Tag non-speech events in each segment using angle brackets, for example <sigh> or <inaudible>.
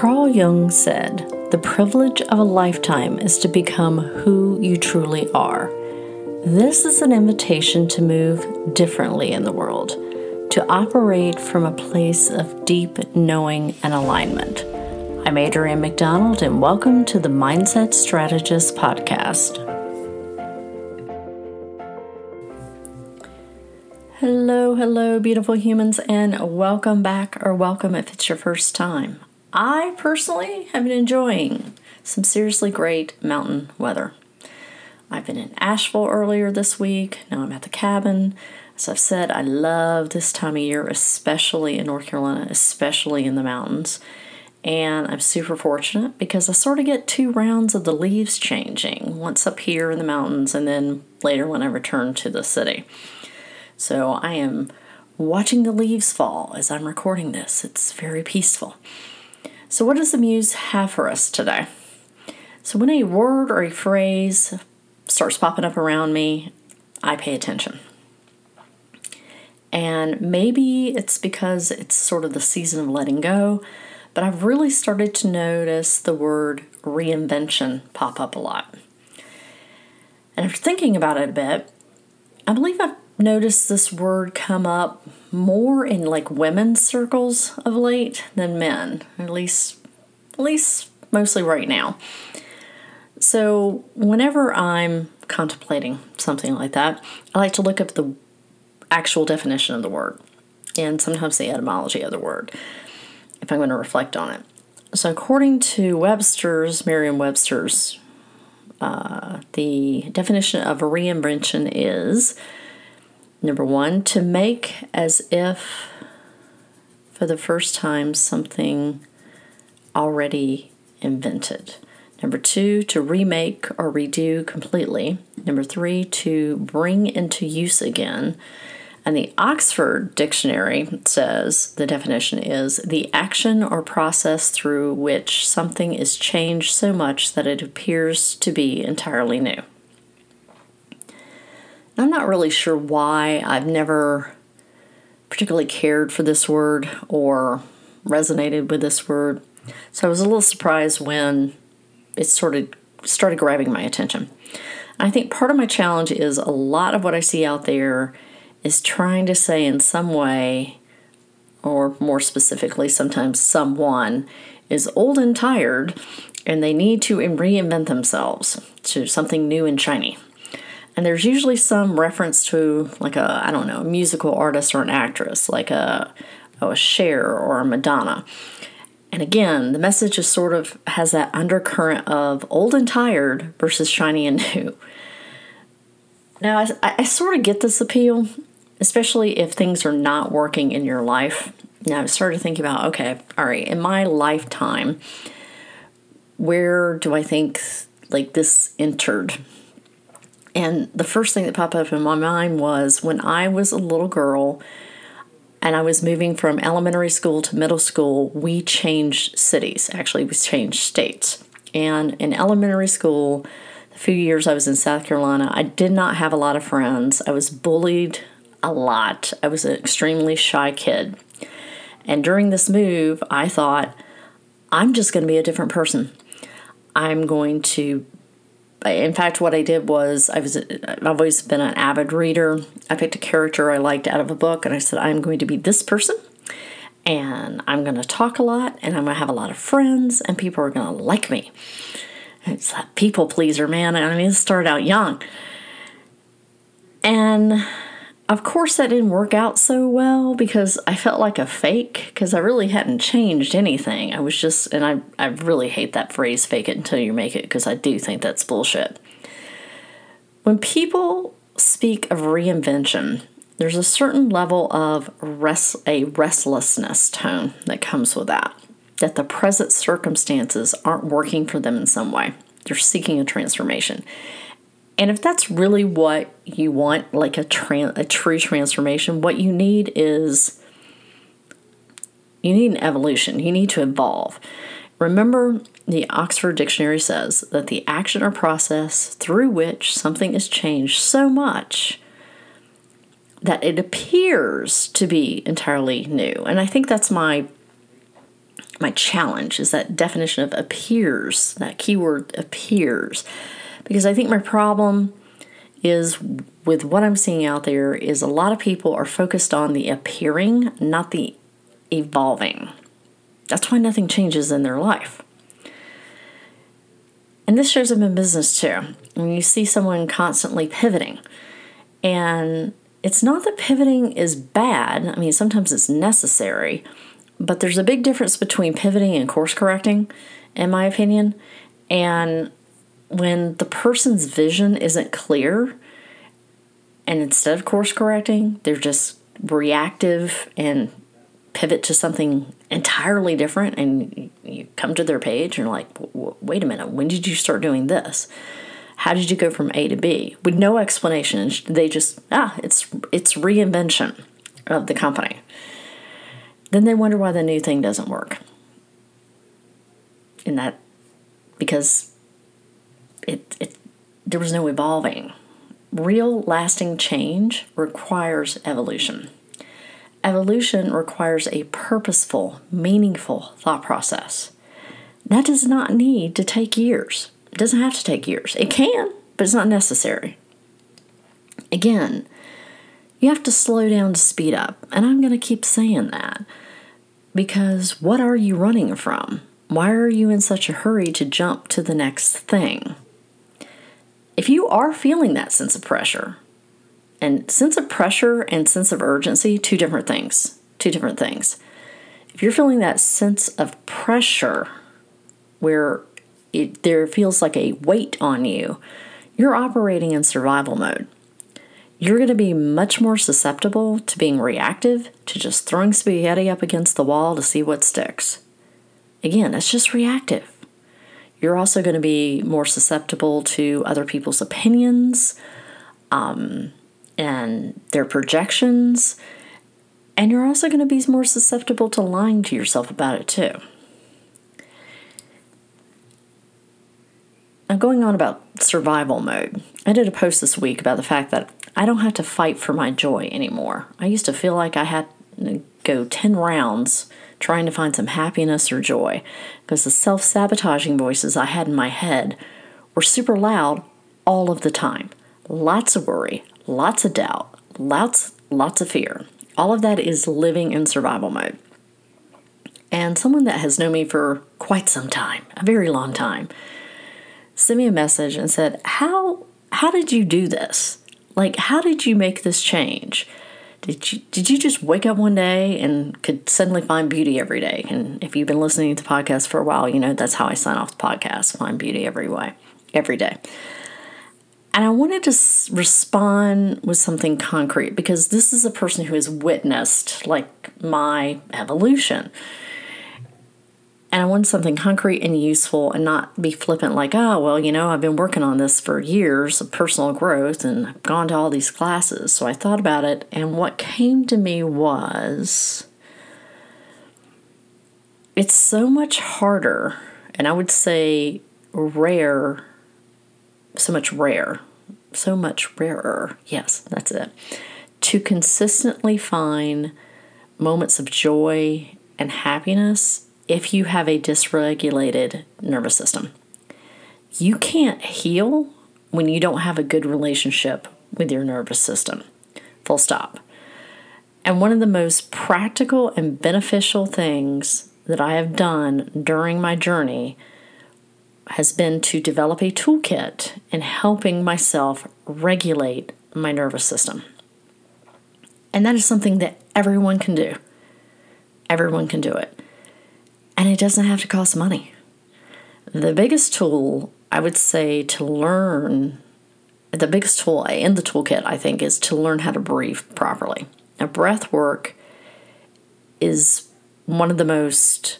Carl Jung said, The privilege of a lifetime is to become who you truly are. This is an invitation to move differently in the world, to operate from a place of deep knowing and alignment. I'm Adrianne McDonald, and welcome to the Mindset Strategist Podcast. Hello, hello, beautiful humans, and welcome back, or welcome if it's your first time. I personally have been enjoying some seriously great mountain weather. I've been in Asheville earlier this week. Now I'm at the cabin. As I've said, I love this time of year, especially in North Carolina, especially in the mountains. And I'm super fortunate because I sort of get two rounds of the leaves changing once up here in the mountains and then later when I return to the city. So I am watching the leaves fall as I'm recording this. It's very peaceful. So, what does the Muse have for us today? So, when a word or a phrase starts popping up around me, I pay attention. And maybe it's because it's sort of the season of letting go, but I've really started to notice the word reinvention pop up a lot. And after thinking about it a bit, I believe I've noticed this word come up more in like women's circles of late than men, at least at least mostly right now. So, whenever I'm contemplating something like that, I like to look up the actual definition of the word and sometimes the etymology of the word if I'm going to reflect on it. So, according to Webster's, Merriam Webster's, uh, the definition of a reinvention is Number one, to make as if for the first time something already invented. Number two, to remake or redo completely. Number three, to bring into use again. And the Oxford Dictionary says the definition is the action or process through which something is changed so much that it appears to be entirely new. I'm not really sure why I've never particularly cared for this word or resonated with this word. So I was a little surprised when it sort of started grabbing my attention. I think part of my challenge is a lot of what I see out there is trying to say in some way, or more specifically, sometimes someone is old and tired and they need to reinvent themselves to something new and shiny and there's usually some reference to like a I don't know a musical artist or an actress like a oh, a Cher or a Madonna. And again, the message is sort of has that undercurrent of old and tired versus shiny and new. Now, I, I sort of get this appeal, especially if things are not working in your life. Now, I started thinking about okay, all right, in my lifetime, where do I think like this entered? And the first thing that popped up in my mind was when I was a little girl and I was moving from elementary school to middle school, we changed cities. Actually, we changed states. And in elementary school, the few years I was in South Carolina, I did not have a lot of friends. I was bullied a lot. I was an extremely shy kid. And during this move, I thought, I'm just going to be a different person. I'm going to in fact, what I did was I was I've always been an avid reader. I picked a character I liked out of a book, and I said I'm going to be this person, and I'm going to talk a lot, and I'm going to have a lot of friends, and people are going to like me. It's that people pleaser, man. I mean, it started out young, and of course, that didn't work out so well because I felt like a fake because I really hadn't changed anything. I was just, and I, I really hate that phrase, fake it until you make it, because I do think that's bullshit. When people speak of reinvention, there's a certain level of rest, a restlessness tone that comes with that, that the present circumstances aren't working for them in some way. They're seeking a transformation. And if that's really what you want, like a, tran- a true transformation, what you need is you need an evolution. You need to evolve. Remember, the Oxford Dictionary says that the action or process through which something is changed so much that it appears to be entirely new. And I think that's my my challenge is that definition of appears, that keyword appears. Because I think my problem is with what I'm seeing out there is a lot of people are focused on the appearing, not the evolving. That's why nothing changes in their life. And this shows up in business too. When you see someone constantly pivoting, and it's not that pivoting is bad, I mean, sometimes it's necessary, but there's a big difference between pivoting and course correcting, in my opinion. And when the person's vision isn't clear, and instead of course correcting, they're just reactive and pivot to something entirely different and you come to their page and you're like wait a minute when did you start doing this? How did you go from a to b? With no explanation they just ah it's it's reinvention of the company. Then they wonder why the new thing doesn't work. And that because it, it there was no evolving real lasting change requires evolution Evolution requires a purposeful, meaningful thought process. That does not need to take years. It doesn't have to take years. It can, but it's not necessary. Again, you have to slow down to speed up. And I'm going to keep saying that because what are you running from? Why are you in such a hurry to jump to the next thing? If you are feeling that sense of pressure, and sense of pressure and sense of urgency, two different things. Two different things. If you're feeling that sense of pressure where it, there feels like a weight on you, you're operating in survival mode. You're going to be much more susceptible to being reactive, to just throwing spaghetti up against the wall to see what sticks. Again, it's just reactive. You're also going to be more susceptible to other people's opinions, um, and their projections. And you're also going to be more susceptible to lying to yourself about it too. I'm going on about survival mode. I did a post this week about the fact that I don't have to fight for my joy anymore. I used to feel like I had to go 10 rounds trying to find some happiness or joy because the self sabotaging voices I had in my head were super loud all of the time. Lots of worry, lots of doubt, lots, lots of fear. All of that is living in survival mode. And someone that has known me for quite some time, a very long time, sent me a message and said, "How how did you do this? Like how did you make this change? Did you did you just wake up one day and could suddenly find beauty every day? And if you've been listening to podcasts for a while, you know that's how I sign off the podcast, find beauty every way, every day. And I wanted to respond with something concrete because this is a person who has witnessed like my evolution. And I wanted something concrete and useful and not be flippant like, oh, well, you know, I've been working on this for years of personal growth and I've gone to all these classes. So I thought about it, and what came to me was it's so much harder, and I would say rare so much rare, so much rarer. Yes, that's it. To consistently find moments of joy and happiness if you have a dysregulated nervous system. You can't heal when you don't have a good relationship with your nervous system. Full stop. And one of the most practical and beneficial things that I have done during my journey has been to develop a toolkit in helping myself regulate my nervous system. And that is something that everyone can do. Everyone can do it. And it doesn't have to cost money. The biggest tool I would say to learn, the biggest tool in the toolkit, I think, is to learn how to breathe properly. Now, breath work is one of the most,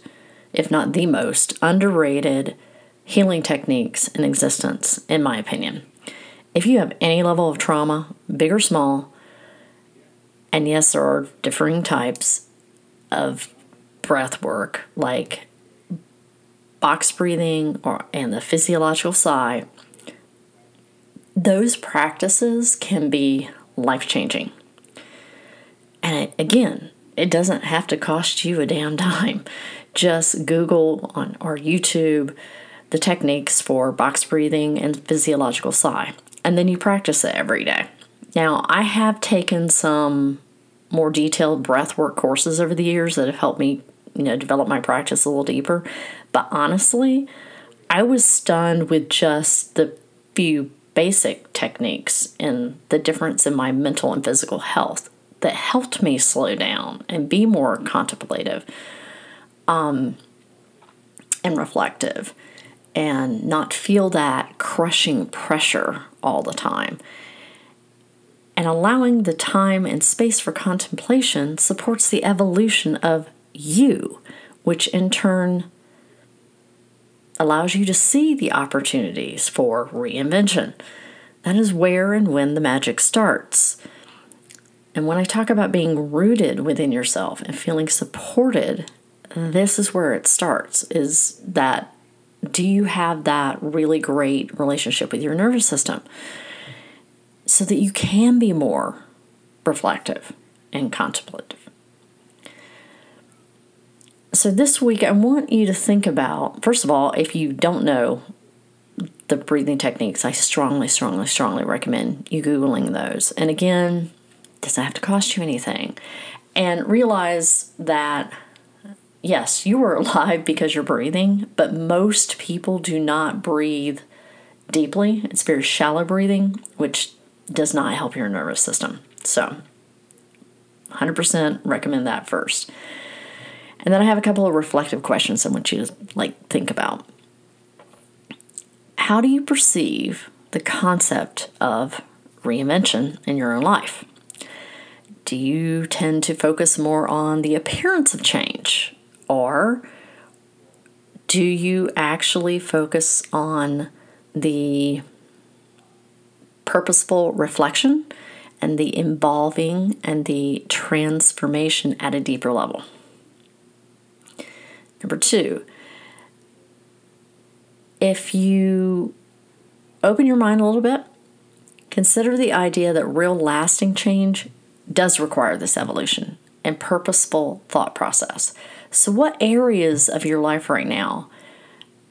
if not the most, underrated healing techniques in existence, in my opinion. If you have any level of trauma, big or small, and yes, there are differing types of breath work, like box breathing or and the physiological sigh, those practices can be life changing. And again, it doesn't have to cost you a damn dime. just Google on or YouTube the techniques for box breathing and physiological sigh, and then you practice it every day. Now, I have taken some more detailed breath work courses over the years that have helped me, you know, develop my practice a little deeper. But honestly, I was stunned with just the few basic techniques and the difference in my mental and physical health that helped me slow down and be more contemplative um, and reflective and not feel that crushing pressure all the time. And allowing the time and space for contemplation supports the evolution of you, which in turn allows you to see the opportunities for reinvention. That is where and when the magic starts. And when I talk about being rooted within yourself and feeling supported, this is where it starts is that do you have that really great relationship with your nervous system so that you can be more reflective and contemplative? So, this week, I want you to think about first of all, if you don't know the breathing techniques, I strongly, strongly, strongly recommend you Googling those. And again, doesn't have to cost you anything. And realize that yes, you are <laughs> alive because you're breathing, but most people do not breathe deeply. It's very shallow breathing, which does not help your nervous system. So, 100% recommend that first. And then I have a couple of reflective questions I want you to like think about. How do you perceive the concept of reinvention in your own life? Do you tend to focus more on the appearance of change or do you actually focus on the purposeful reflection and the involving and the transformation at a deeper level? Number two, if you open your mind a little bit, consider the idea that real lasting change does require this evolution and purposeful thought process. So, what areas of your life right now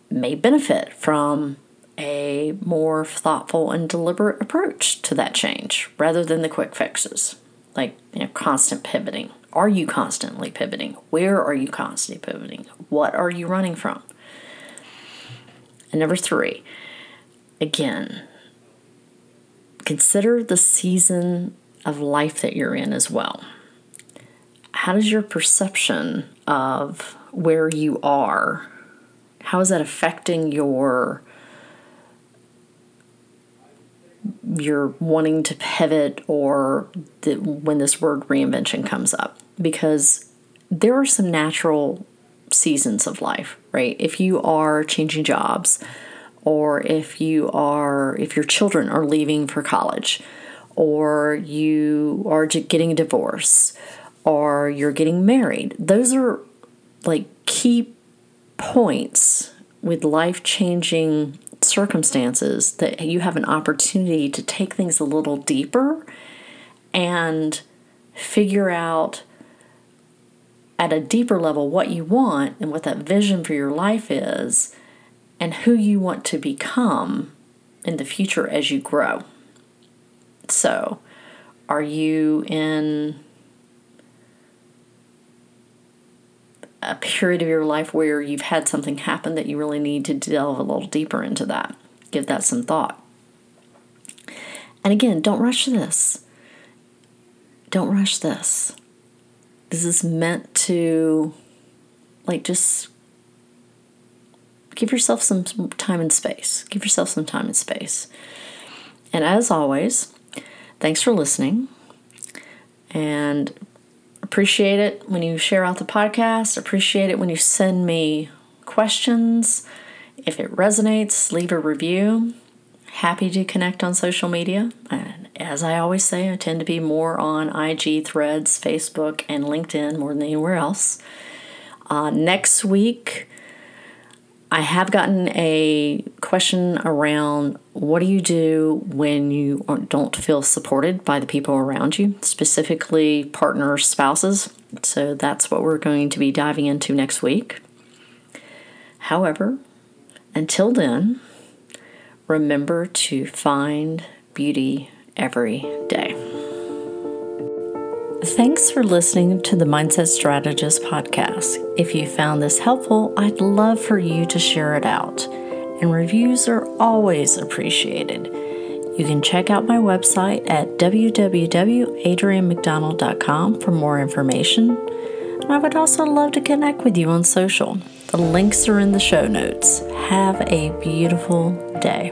may benefit from a more thoughtful and deliberate approach to that change rather than the quick fixes, like you know, constant pivoting? Are you constantly pivoting? Where are you constantly pivoting? What are you running from? And number three, again, consider the season of life that you're in as well. How does your perception of where you are, how is that affecting your your wanting to pivot or the, when this word reinvention comes up because there are some natural seasons of life right if you are changing jobs or if you are if your children are leaving for college or you are getting a divorce or you're getting married. Those are like key points with life changing circumstances that you have an opportunity to take things a little deeper and figure out at a deeper level what you want and what that vision for your life is and who you want to become in the future as you grow. So, are you in a period of your life where you've had something happen that you really need to delve a little deeper into that. Give that some thought. And again, don't rush this. Don't rush this. This is meant to, like, just give yourself some time and space. Give yourself some time and space. And as always, thanks for listening. And Appreciate it when you share out the podcast. Appreciate it when you send me questions. If it resonates, leave a review. Happy to connect on social media. And as I always say, I tend to be more on IG, Threads, Facebook, and LinkedIn more than anywhere else. Uh, next week, I have gotten a question around what do you do when you don't feel supported by the people around you, specifically partners, spouses. So that's what we're going to be diving into next week. However, until then, remember to find beauty every day. Thanks for listening to the Mindset Strategist podcast. If you found this helpful, I'd love for you to share it out, and reviews are always appreciated. You can check out my website at www.adriannemcdonald.com for more information. And I would also love to connect with you on social. The links are in the show notes. Have a beautiful day.